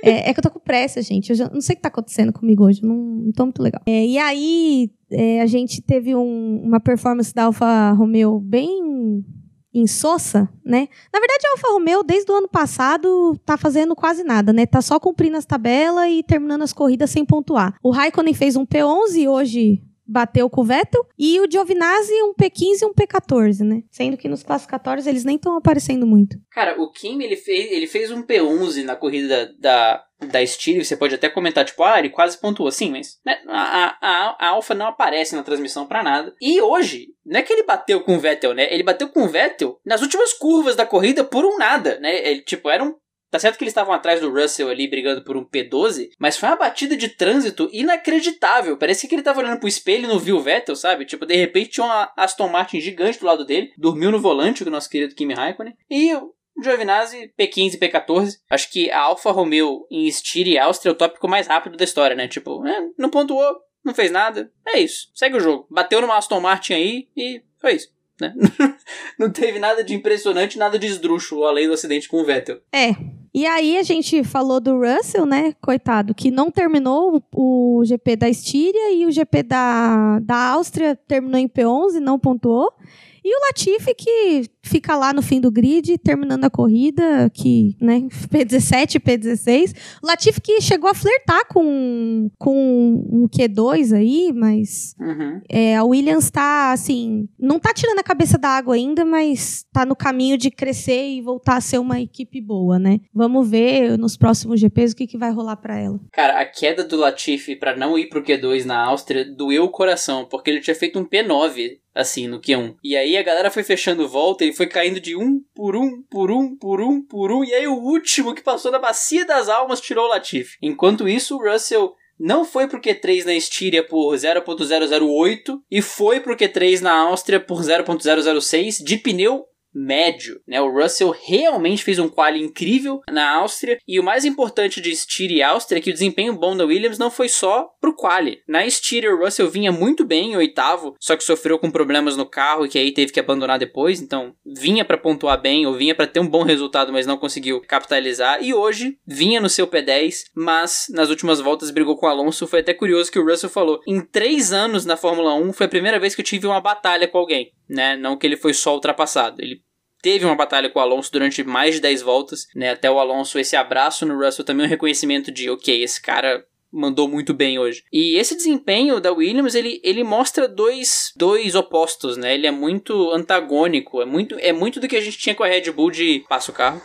é, é que eu tô com pressa, gente. Eu já, não sei o que tá acontecendo comigo hoje. Não, não tô muito legal. É, e aí é, a gente teve um- uma performance da Alfa Romeo bem insossa, né? Na verdade, a Alfa Romeo, desde o ano passado, tá fazendo quase nada, né? Tá só cumprindo as tabelas e terminando as corridas sem pontuar. O Raikkonen fez um P11 hoje bateu com o Vettel e o Giovinazzi um P15 e um P14, né? Sendo que nos classificatórios eles nem estão aparecendo muito. Cara, o Kim, ele fez, ele fez um P11 na corrida da, da Steele. Você pode até comentar, tipo, ah, ele quase pontuou. Sim, mas né, a, a, a Alpha não aparece na transmissão pra nada. E hoje, não é que ele bateu com o Vettel, né? Ele bateu com o Vettel nas últimas curvas da corrida por um nada, né? Ele, tipo, era um Tá certo que eles estavam atrás do Russell ali brigando por um P12, mas foi uma batida de trânsito inacreditável. Parece que ele tava olhando pro espelho e não viu o Vettel, sabe? Tipo, de repente tinha uma Aston Martin gigante do lado dele, dormiu no volante, o nosso querido Kimi Raikkonen, e Giovinazzi P15 P14. Acho que a Alfa Romeo em Styria e Áustria é o tópico mais rápido da história, né? Tipo, é, não pontuou, não fez nada, é isso, segue o jogo. Bateu numa Aston Martin aí e foi isso. Né? *laughs* não teve nada de impressionante, nada de esdrúxulo, além do acidente com o Vettel. É. E aí a gente falou do Russell, né? Coitado, que não terminou o, GP da Estíria e o GP da, da Áustria terminou em P11, não pontuou. E o Latifi que fica lá no fim do grid, terminando a corrida, que, né, P17, P16. O Latifi que chegou a flertar com, com um Q2 aí, mas Uhum. é, a Williams tá, assim, não tá tirando a cabeça da água ainda, mas tá no caminho de crescer e voltar a ser uma equipe boa, né? Vamos ver nos próximos GPs o que, que vai rolar pra ela. Cara, a queda do Latifi pra não ir pro Q2 na Áustria doeu o coração, porque ele tinha feito um P9, assim, no Q1. E aí a galera foi fechando volta, ele foi caindo de um por um, por um, por um, por um, e aí o último que passou na bacia das almas tirou o Latifi. Enquanto isso, o Russell não foi pro Q3 na Estíria por 0.008 e foi pro Q3 na Áustria por 0.006 de pneu médio, né? O Russell realmente fez um quali incrível na Áustria e o mais importante de Styria e Áustria é que o desempenho bom da Williams não foi só pro quali. Na Styria o Russell vinha muito bem em oitavo, só que sofreu com problemas no carro e que aí teve que abandonar depois, então vinha para pontuar bem ou vinha para ter um bom resultado, mas não conseguiu capitalizar e hoje vinha no seu P10, mas nas últimas voltas brigou com o Alonso. Foi até curioso que o Russell falou: em três anos na Fórmula 1 foi a primeira vez que eu tive uma batalha com alguém, né? Não que ele foi só ultrapassado, ele teve uma batalha com o Alonso durante mais de 10 voltas, né? Até o Alonso, esse abraço no Russell também um reconhecimento de, ok, esse cara mandou muito bem hoje. E esse desempenho da Williams, ele, ele mostra dois, dois opostos, né? Ele é muito antagônico, é muito, é muito do que a gente tinha com a Red Bull de passa o carro.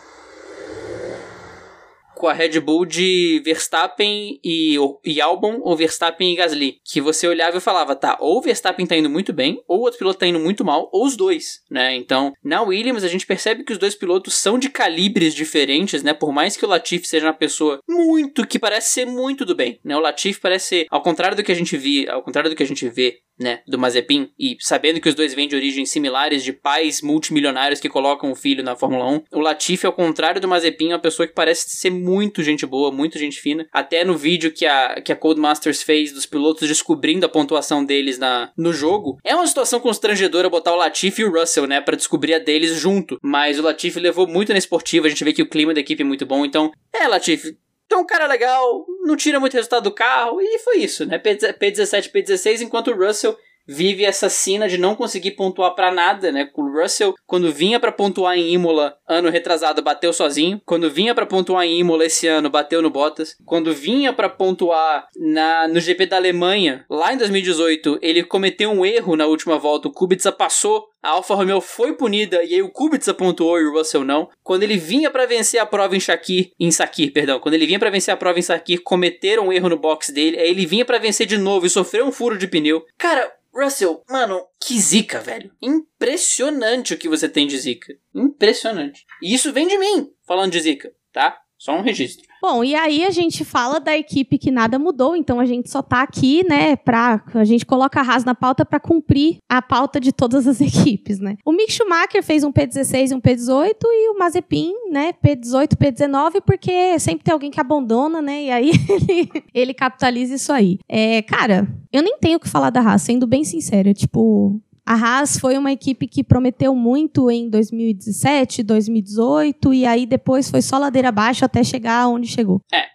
Com a Red Bull de Verstappen e, e Albon ou Verstappen e Gasly. Que você olhava e falava, tá, ou Verstappen tá indo muito bem, ou o outro piloto tá indo muito mal, ou os dois, né? Então, na Williams a gente percebe que os dois pilotos são de calibres diferentes, né? Por mais que o Latifi seja uma pessoa muito, que parece ser muito do bem, né? O Latifi parece ser, ao contrário do que a gente vê, ao contrário do que a gente vê né, do Mazepin, e sabendo que os dois vêm de origens similares, de pais multimilionários que colocam o filho na Fórmula 1, o Latifi, ao contrário do Mazepin, é uma pessoa que parece ser muito gente boa, muito gente fina. Até no vídeo que a, que a Codemasters fez dos pilotos descobrindo a pontuação deles na, no jogo, é uma situação constrangedora botar o Latifi e o Russell, né, para descobrir a deles junto. Mas o Latifi levou muito na esportiva, a gente vê que o clima da equipe é muito bom, então, é, Latifi, então, um cara legal, não tira muito resultado do carro, e foi isso, né? P17, P16, enquanto o Russell vive essa cena de não conseguir pontuar para nada, né? O Russell, quando vinha para pontuar em Imola ano retrasado, bateu sozinho. Quando vinha para pontuar em Imola esse ano, bateu no Bottas. Quando vinha para pontuar na no GP da Alemanha, lá em 2018, ele cometeu um erro na última volta. O Kubica passou a Alfa Romeo foi punida e aí o Kubica pontuou e o Russell não. Quando ele vinha para vencer a prova em Shakir, em Sakir, perdão, quando ele vinha para vencer a prova em Sakir, cometeram um erro no box dele, aí ele vinha para vencer de novo e sofreu um furo de pneu. Cara, Russell, mano, que zica, velho. Impressionante o que você tem de zica. Impressionante. E isso vem de mim, falando de zica, tá? Só um registro. Bom, e aí a gente fala da equipe que nada mudou, então a gente só tá aqui, né, pra. A gente coloca a Haas na pauta para cumprir a pauta de todas as *laughs* equipes, né? O Mick Schumacher fez um P16 e um P18 e o Mazepin, né, P18, P19, porque sempre tem alguém que abandona, né, e aí *laughs* ele, ele capitaliza isso aí. É, cara, eu nem tenho o que falar da Haas, sendo bem sincera, tipo. A Haas foi uma equipe que prometeu muito em 2017, 2018, e aí depois foi só ladeira abaixo até chegar onde chegou. É,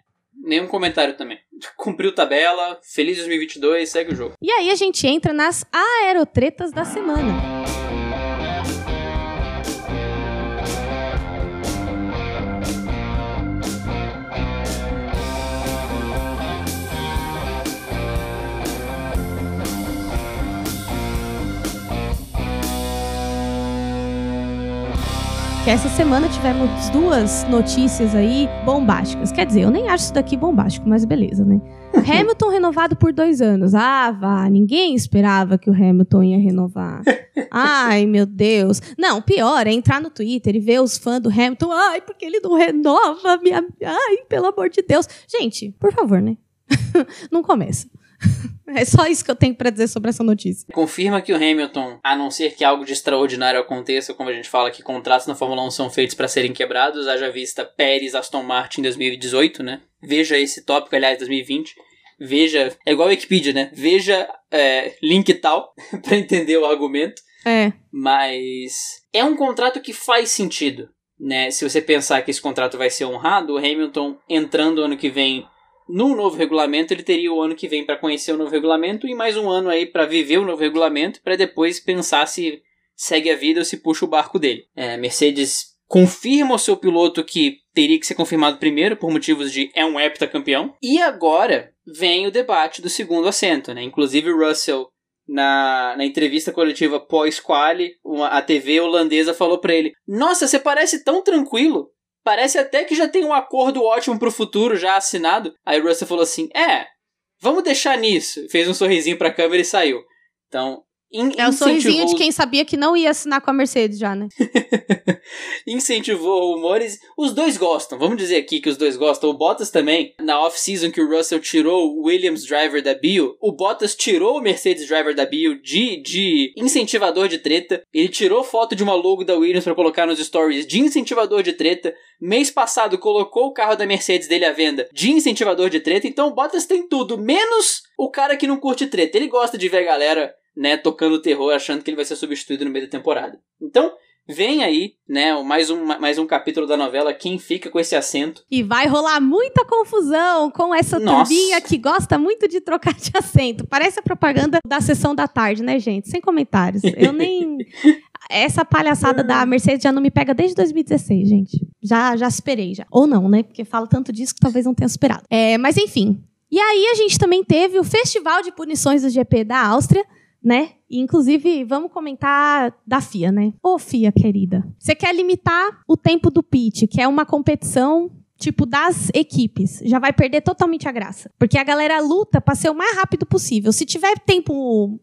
nenhum comentário também. *laughs* Cumpriu tabela, feliz 2022, segue o jogo. E aí a gente entra nas aerotretas da semana. Que essa semana tivemos duas notícias aí bombásticas. Quer dizer, eu nem acho isso daqui bombástico, mas beleza, né? *laughs* Hamilton renovado por dois anos. Ah, vá, ninguém esperava que o Hamilton ia renovar. Ai, meu Deus. Não, pior é entrar no Twitter e ver os fãs do Hamilton. Ai, porque ele não renova, minha. Ai, pelo amor de Deus. Gente, por favor, né? *laughs* não começa. *laughs* É só isso que eu tenho para dizer sobre essa notícia. Confirma que o Hamilton, a não ser que algo de extraordinário aconteça, como a gente fala que contratos na Fórmula 1 são feitos para serem quebrados, haja vista Pérez Aston Martin em 2018, né? Veja esse tópico, aliás, 2020. Veja, é igual a Wikipedia, né? Veja é, link tal *laughs* para entender o argumento. É. Mas é um contrato que faz sentido, né? Se você pensar que esse contrato vai ser honrado, o Hamilton entrando ano que vem no novo regulamento, ele teria o ano que vem para conhecer o novo regulamento e mais um ano aí para viver o novo regulamento, para depois pensar se segue a vida ou se puxa o barco dele. É, Mercedes confirma o seu piloto que teria que ser confirmado primeiro por motivos de é um heptacampeão. E agora vem o debate do segundo assento, né? Inclusive o Russell na, na entrevista coletiva pós-quali, a TV holandesa falou para ele: "Nossa, você parece tão tranquilo. Parece até que já tem um acordo ótimo pro futuro já assinado". Aí o Russell falou assim: "É, vamos deixar nisso". Fez um sorrisinho pra câmera e saiu. Então, In é o sorrisinho de quem sabia que não ia assinar com a Mercedes já, né? *laughs* incentivou rumores. Os dois gostam, vamos dizer aqui que os dois gostam. O Bottas também, na off-season que o Russell tirou o Williams driver da Bio, o Bottas tirou o Mercedes driver da Bio de, de incentivador de treta. Ele tirou foto de uma logo da Williams para colocar nos stories de incentivador de treta. Mês passado colocou o carro da Mercedes dele à venda de incentivador de treta. Então o Bottas tem tudo, menos o cara que não curte treta. Ele gosta de ver a galera né, tocando terror, achando que ele vai ser substituído no meio da temporada. Então, vem aí, né, mais um, mais um capítulo da novela, quem fica com esse assento. E vai rolar muita confusão com essa Nossa. turbinha que gosta muito de trocar de assento. Parece a propaganda da sessão da tarde, né, gente? Sem comentários. Eu nem... *laughs* essa palhaçada da Mercedes já não me pega desde 2016, gente. Já, já superei, já. Ou não, né? Porque fala tanto disso que talvez não tenha superado. É, mas enfim. E aí a gente também teve o Festival de Punições do GP da Áustria, né? Inclusive, vamos comentar da FIA, né? Ô, FIA querida, você quer limitar o tempo do pit, que é uma competição tipo das equipes, já vai perder totalmente a graça. Porque a galera luta para ser o mais rápido possível. Se tiver tempo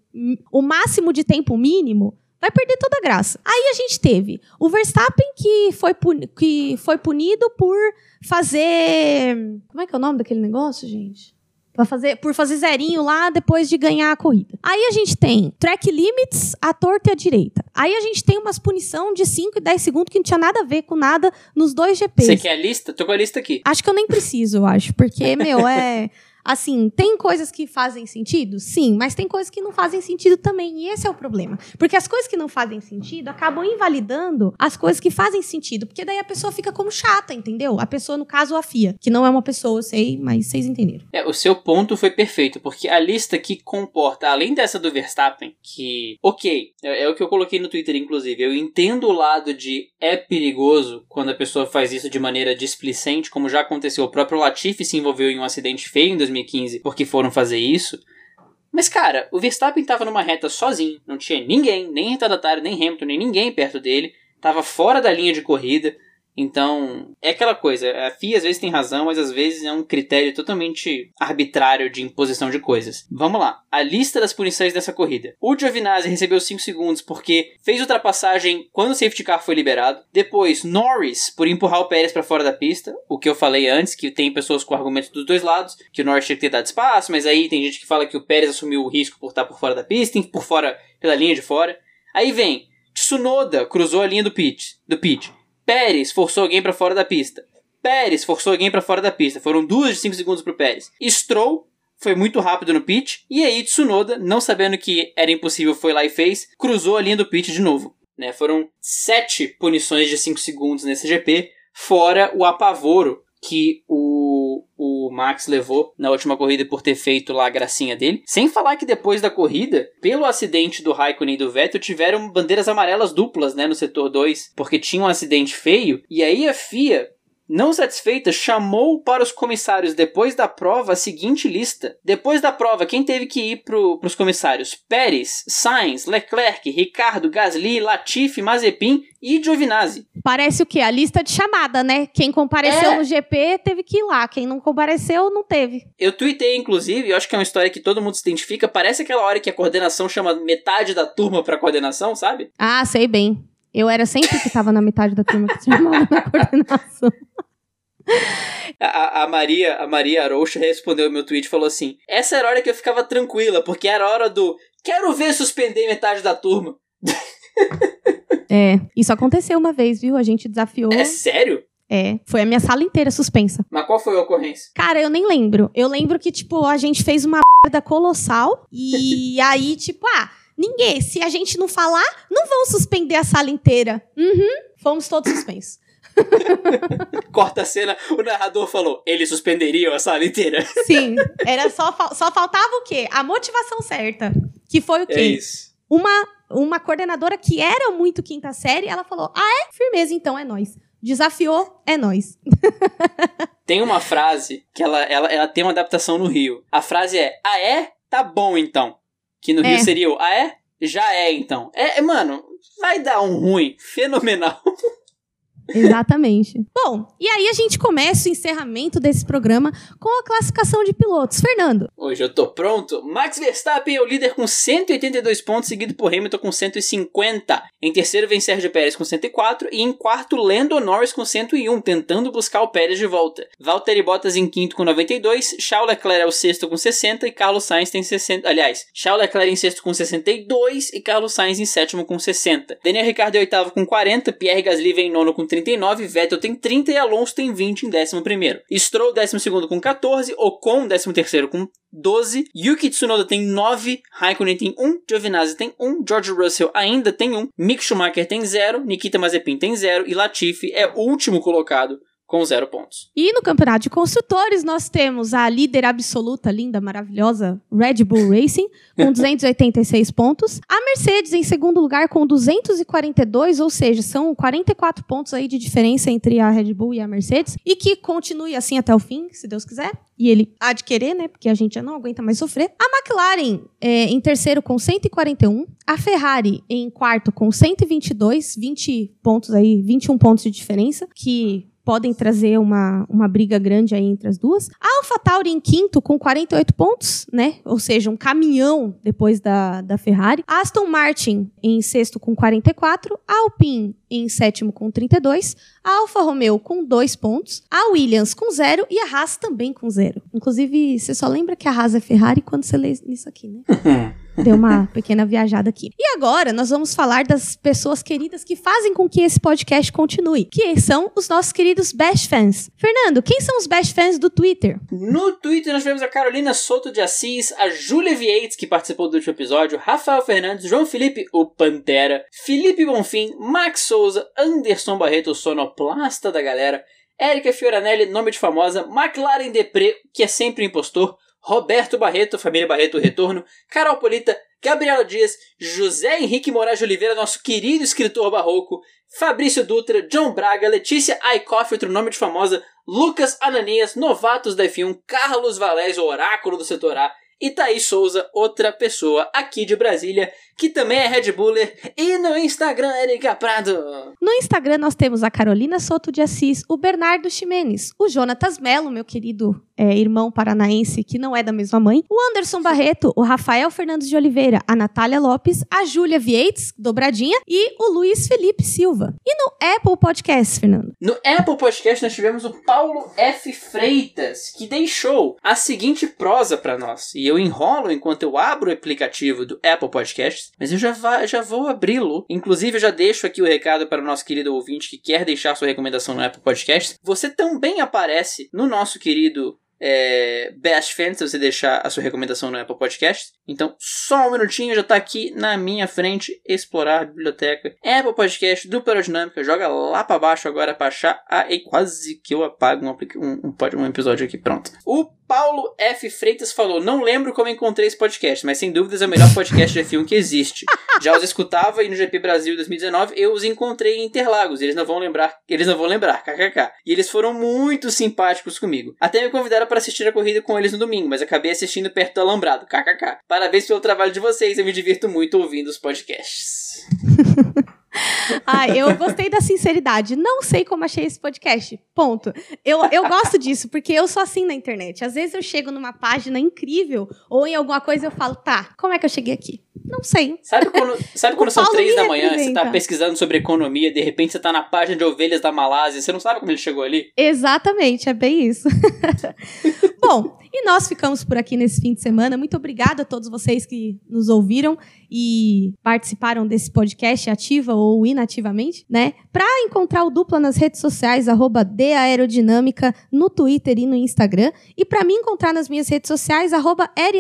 o máximo de tempo mínimo, vai perder toda a graça. Aí a gente teve o Verstappen que foi, que foi punido por fazer, como é que é o nome daquele negócio, gente? Fazer, por fazer zerinho lá depois de ganhar a corrida. Aí a gente tem track limits à torta e à direita. Aí a gente tem umas punição de 5 e 10 segundos que não tinha nada a ver com nada nos dois GPs. Você quer a lista? Tô com a lista aqui. Acho que eu nem preciso, eu acho. Porque, meu, é. *laughs* Assim, tem coisas que fazem sentido? Sim, mas tem coisas que não fazem sentido também. E esse é o problema. Porque as coisas que não fazem sentido acabam invalidando as coisas que fazem sentido. Porque daí a pessoa fica como chata, entendeu? A pessoa, no caso, a FIA, que não é uma pessoa, eu sei, mas vocês entenderam. É, o seu ponto foi perfeito, porque a lista que comporta, além dessa do Verstappen, que, ok, é, é o que eu coloquei no Twitter, inclusive, eu entendo o lado de é perigoso quando a pessoa faz isso de maneira displicente, como já aconteceu. O próprio Latifi se envolveu em um acidente feio em 2015. 2015 porque foram fazer isso. Mas, cara, o Verstappen tava numa reta sozinho, não tinha ninguém, nem retardatário, nem Hamilton, nem ninguém perto dele, tava fora da linha de corrida. Então, é aquela coisa, a FIA às vezes tem razão, mas às vezes é um critério totalmente arbitrário de imposição de coisas. Vamos lá, a lista das punições dessa corrida. O Giovinazzi recebeu 5 segundos porque fez ultrapassagem quando o safety car foi liberado. Depois, Norris por empurrar o Pérez para fora da pista, o que eu falei antes, que tem pessoas com argumentos dos dois lados, que o Norris tinha que ter dado espaço, mas aí tem gente que fala que o Pérez assumiu o risco por estar por fora da pista, por fora, pela linha de fora. Aí vem, Tsunoda cruzou a linha do pit, do pit. Pérez forçou alguém para fora da pista. Pérez forçou alguém para fora da pista. Foram duas de 5 segundos pro Pérez. Stroll foi muito rápido no pit. E aí Tsunoda, não sabendo que era impossível, foi lá e fez. Cruzou a linha do pit de novo. Né? Foram sete punições de 5 segundos nesse GP. Fora o apavoro que o, o Max levou na última corrida por ter feito lá a gracinha dele. Sem falar que depois da corrida, pelo acidente do Raikkonen e do Vettel, tiveram bandeiras amarelas duplas, né, no setor 2, porque tinha um acidente feio. E aí a FIA não satisfeita, chamou para os comissários depois da prova a seguinte lista. Depois da prova, quem teve que ir para os comissários? Pérez, Sainz, Leclerc, Ricardo, Gasly, Latifi, Mazepin e Giovinazzi. Parece o quê? A lista de chamada, né? Quem compareceu é. no GP teve que ir lá. Quem não compareceu, não teve. Eu tuitei, inclusive, eu acho que é uma história que todo mundo se identifica. Parece aquela hora que a coordenação chama metade da turma para coordenação, sabe? Ah, sei bem. Eu era sempre que estava na metade da turma que se chamava na coordenação. A, a, Maria, a Maria Arouxa respondeu o meu tweet e falou assim: Essa era a hora que eu ficava tranquila, porque era a hora do quero ver suspender metade da turma. É, isso aconteceu uma vez, viu? A gente desafiou. É sério? É, foi a minha sala inteira suspensa. Mas qual foi a ocorrência? Cara, eu nem lembro. Eu lembro que, tipo, a gente fez uma merda colossal e aí, tipo, ah, ninguém, se a gente não falar, não vão suspender a sala inteira. Uhum, fomos todos suspensos. *laughs* Corta a cena, o narrador falou, eles suspenderiam a sala inteira. *laughs* Sim, era só, só faltava o quê? A motivação certa. Que foi o quê? É isso. Uma uma coordenadora que era muito quinta série, ela falou: "Ah, é? Firmeza, então é nós". Desafiou, é nós. *laughs* tem uma frase que ela, ela, ela tem uma adaptação no Rio. A frase é: "Ah, é? Tá bom então". Que no é. Rio seria o: "Ah, é? Já é então". É, mano, vai dar um ruim fenomenal. *laughs* Exatamente. *laughs* Bom, e aí a gente começa o encerramento desse programa com a classificação de pilotos. Fernando. Hoje eu tô pronto. Max Verstappen é o líder com 182 pontos, seguido por Hamilton com 150. Em terceiro vem Sérgio Pérez com 104 e em quarto Lando Norris com 101, tentando buscar o Pérez de volta. Valtteri Bottas em quinto com 92, Charles Leclerc é o sexto com 60 e Carlos Sainz tem 60. Aliás, Charles Leclerc em sexto com 62 e Carlos Sainz em sétimo com 60. Daniel Ricciardo em oitavo com 40, Pierre Gasly vem em nono com 30 39, Vettel tem 30 e Alonso tem 20 em 11 primeiro. Stroll 12 segundo com 14, Ocon 13 terceiro com 12, Yuki Tsunoda tem 9, Raikkonen tem 1, Giovinazzi tem 1, George Russell ainda tem 1, Mick Schumacher tem 0, Nikita Mazepin tem 0 e Latifi é o último colocado com zero pontos. E no campeonato de construtores, nós temos a líder absoluta, linda, maravilhosa, Red Bull Racing, com *laughs* 286 pontos. A Mercedes em segundo lugar com 242, ou seja, são 44 pontos aí de diferença entre a Red Bull e a Mercedes. E que continue assim até o fim, se Deus quiser. E ele há de querer, né? Porque a gente já não aguenta mais sofrer. A McLaren é, em terceiro com 141. A Ferrari em quarto com 122, 20 pontos aí, 21 pontos de diferença, que podem trazer uma, uma briga grande aí entre as duas. A AlphaTauri em quinto com 48 pontos, né? Ou seja, um caminhão depois da, da Ferrari. A Aston Martin em sexto com 44. A Alpine em sétimo com 32. A Alfa Romeo com 2 pontos. A Williams com 0 e a Haas também com 0. Inclusive, você só lembra que a Haas é Ferrari quando você lê isso aqui, né? *laughs* Deu uma pequena viajada aqui. E agora nós vamos falar das pessoas queridas que fazem com que esse podcast continue, que são os nossos queridos best fans. Fernando, quem são os best fans do Twitter? No Twitter nós tivemos a Carolina Souto de Assis, a Júlia Vietes, que participou do último episódio, Rafael Fernandes, João Felipe, o Pantera, Felipe Bonfim, Max Souza, Anderson Barreto, o sonoplasta da galera, Érica Fioranelli, nome de famosa, McLaren Depré, que é sempre impostor, Roberto Barreto, família Barreto Retorno, Carol Polita, Gabriela Dias, José Henrique Moraes de Oliveira, nosso querido escritor barroco, Fabrício Dutra, John Braga, Letícia Aikoff, outro nome de famosa, Lucas Ananias, novatos da F1, Carlos Valés, oráculo do setor A, e Thaís Souza, outra pessoa aqui de Brasília, que também é Red Buller, e no Instagram, Erika Prado. No Instagram nós temos a Carolina Soto de Assis, o Bernardo Ximenes, o Jonatas Melo, meu querido é, irmão paranaense, que não é da mesma mãe, o Anderson Barreto, o Rafael Fernandes de Oliveira, a Natália Lopes, a Júlia Vieites, dobradinha, e o Luiz Felipe Silva. E no Apple Podcast, Fernando? No Apple Podcast nós tivemos o Paulo F. Freitas, que deixou a seguinte prosa para nós, e eu enrolo enquanto eu abro o aplicativo do Apple Podcast mas eu já, já vou abri-lo. Inclusive, eu já deixo aqui o recado para o nosso querido ouvinte que quer deixar sua recomendação no Apple Podcast. Você também aparece no nosso querido é, Best Fans, se você deixar a sua recomendação no Apple Podcast. Então, só um minutinho, já está aqui na minha frente, explorar a biblioteca. Apple Podcast, dupla aerodinâmica, joga lá para baixo agora para achar. Ah, e quase que eu apago um, um, um, um episódio aqui, pronto. O Paulo F. Freitas falou: Não lembro como encontrei esse podcast, mas sem dúvidas é o melhor podcast de filme que existe. Já os escutava e no GP Brasil 2019 eu os encontrei em Interlagos. Eles não vão lembrar, eles não vão lembrar, kkk. E eles foram muito simpáticos comigo. Até me convidaram para assistir a corrida com eles no domingo, mas acabei assistindo perto do alambrado, kkk. Parabéns pelo trabalho de vocês, eu me divirto muito ouvindo os podcasts. *laughs* Ah, eu gostei da sinceridade. Não sei como achei esse podcast. Ponto. Eu, eu gosto disso, porque eu sou assim na internet. Às vezes eu chego numa página incrível, ou em alguma coisa eu falo, tá, como é que eu cheguei aqui? Não sei. Sabe quando, sabe *laughs* quando são três da manhã, representa. você tá pesquisando sobre economia, de repente você tá na página de ovelhas da Malásia, você não sabe como ele chegou ali? Exatamente, é bem isso. *laughs* Bom, e nós ficamos por aqui nesse fim de semana. Muito obrigada a todos vocês que nos ouviram e participaram desse podcast ativa ou inativamente, né? Para encontrar o Dupla nas redes sociais, arroba Aerodinâmica, no Twitter e no Instagram. E para me encontrar nas minhas redes sociais, arroba Eri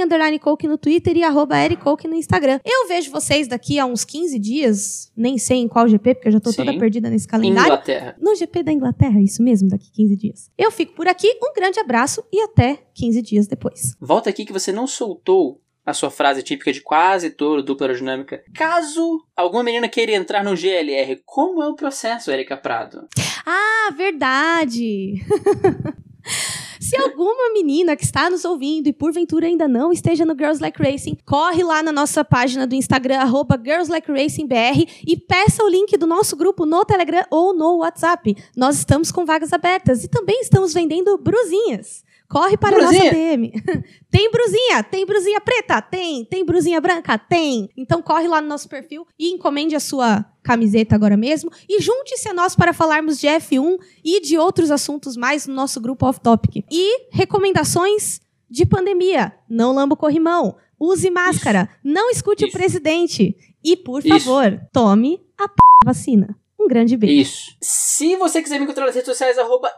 no Twitter e arroba no Instagram. Eu vejo vocês daqui a uns 15 dias, nem sei em qual GP, porque eu já tô Sim. toda perdida nesse calendário. Inglaterra. No GP da Inglaterra, isso mesmo, daqui 15 dias. Eu fico por aqui, um grande abraço e até 15 dias depois. Volta aqui que você não soltou a sua frase típica de quase todo dupla aerodinâmica. Caso alguma menina queira entrar no GLR, como é o processo, Erika Prado? Ah, verdade! *laughs* Se alguma menina que está nos ouvindo e porventura ainda não esteja no Girls Like Racing, corre lá na nossa página do Instagram, arroba Girls Like Racing BR, e peça o link do nosso grupo no Telegram ou no WhatsApp. Nós estamos com vagas abertas e também estamos vendendo brusinhas. Corre para brusinha. a nossa DM. *laughs* tem brusinha, tem brusinha preta, tem, tem brusinha branca, tem. Então corre lá no nosso perfil e encomende a sua camiseta agora mesmo e junte-se a nós para falarmos de F1 e de outros assuntos mais no nosso grupo Off Topic. E recomendações de pandemia. Não lamba o corrimão. Use máscara. Isso. Não escute Isso. o presidente. E, por favor, Isso. tome a p... vacina. Um grande beijo. Isso. Se você quiser me encontrar nas redes sociais, arroba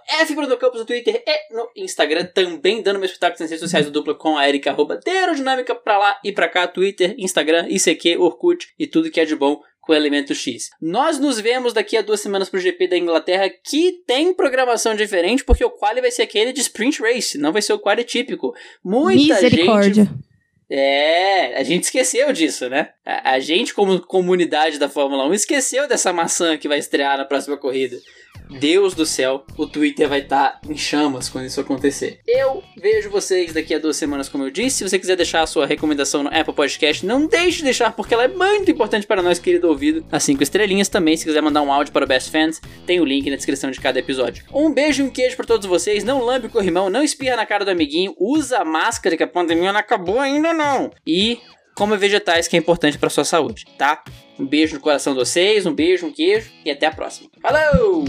Campos no Twitter e no Instagram, também dando meus espetáculos nas redes sociais do Dupla com a Erika, arroba Aerodinâmica, pra lá e pra cá, Twitter, Instagram, ICQ, Orkut e tudo que é de bom com o Elemento X. Nós nos vemos daqui a duas semanas pro GP da Inglaterra, que tem programação diferente, porque o quali vai ser aquele de Sprint Race, não vai ser o quali típico. Muita Misericórdia. gente é, a gente esqueceu disso, né? A, a, gente, como comunidade da Fórmula 1, esqueceu dessa maçã que vai estrear na próxima corrida. Deus do céu, o Twitter vai estar tá em chamas quando isso acontecer. Eu vejo vocês daqui a duas semanas, como eu disse. Se você quiser deixar a sua recomendação no Apple Podcast, não deixe de deixar, porque ela é muito importante para nós, querido ouvido. As cinco estrelinhas também, se quiser mandar um áudio para o Best Fans, tem o link na descrição de cada episódio. Um beijo e um queijo para todos vocês. Não lambe o corrimão, não espirra na cara do amiguinho, usa a máscara, que a pandemia não acabou ainda não. E coma vegetais, que é importante para sua saúde, tá? Um beijo no coração de vocês, um beijo, um queijo e até a próxima. Falou!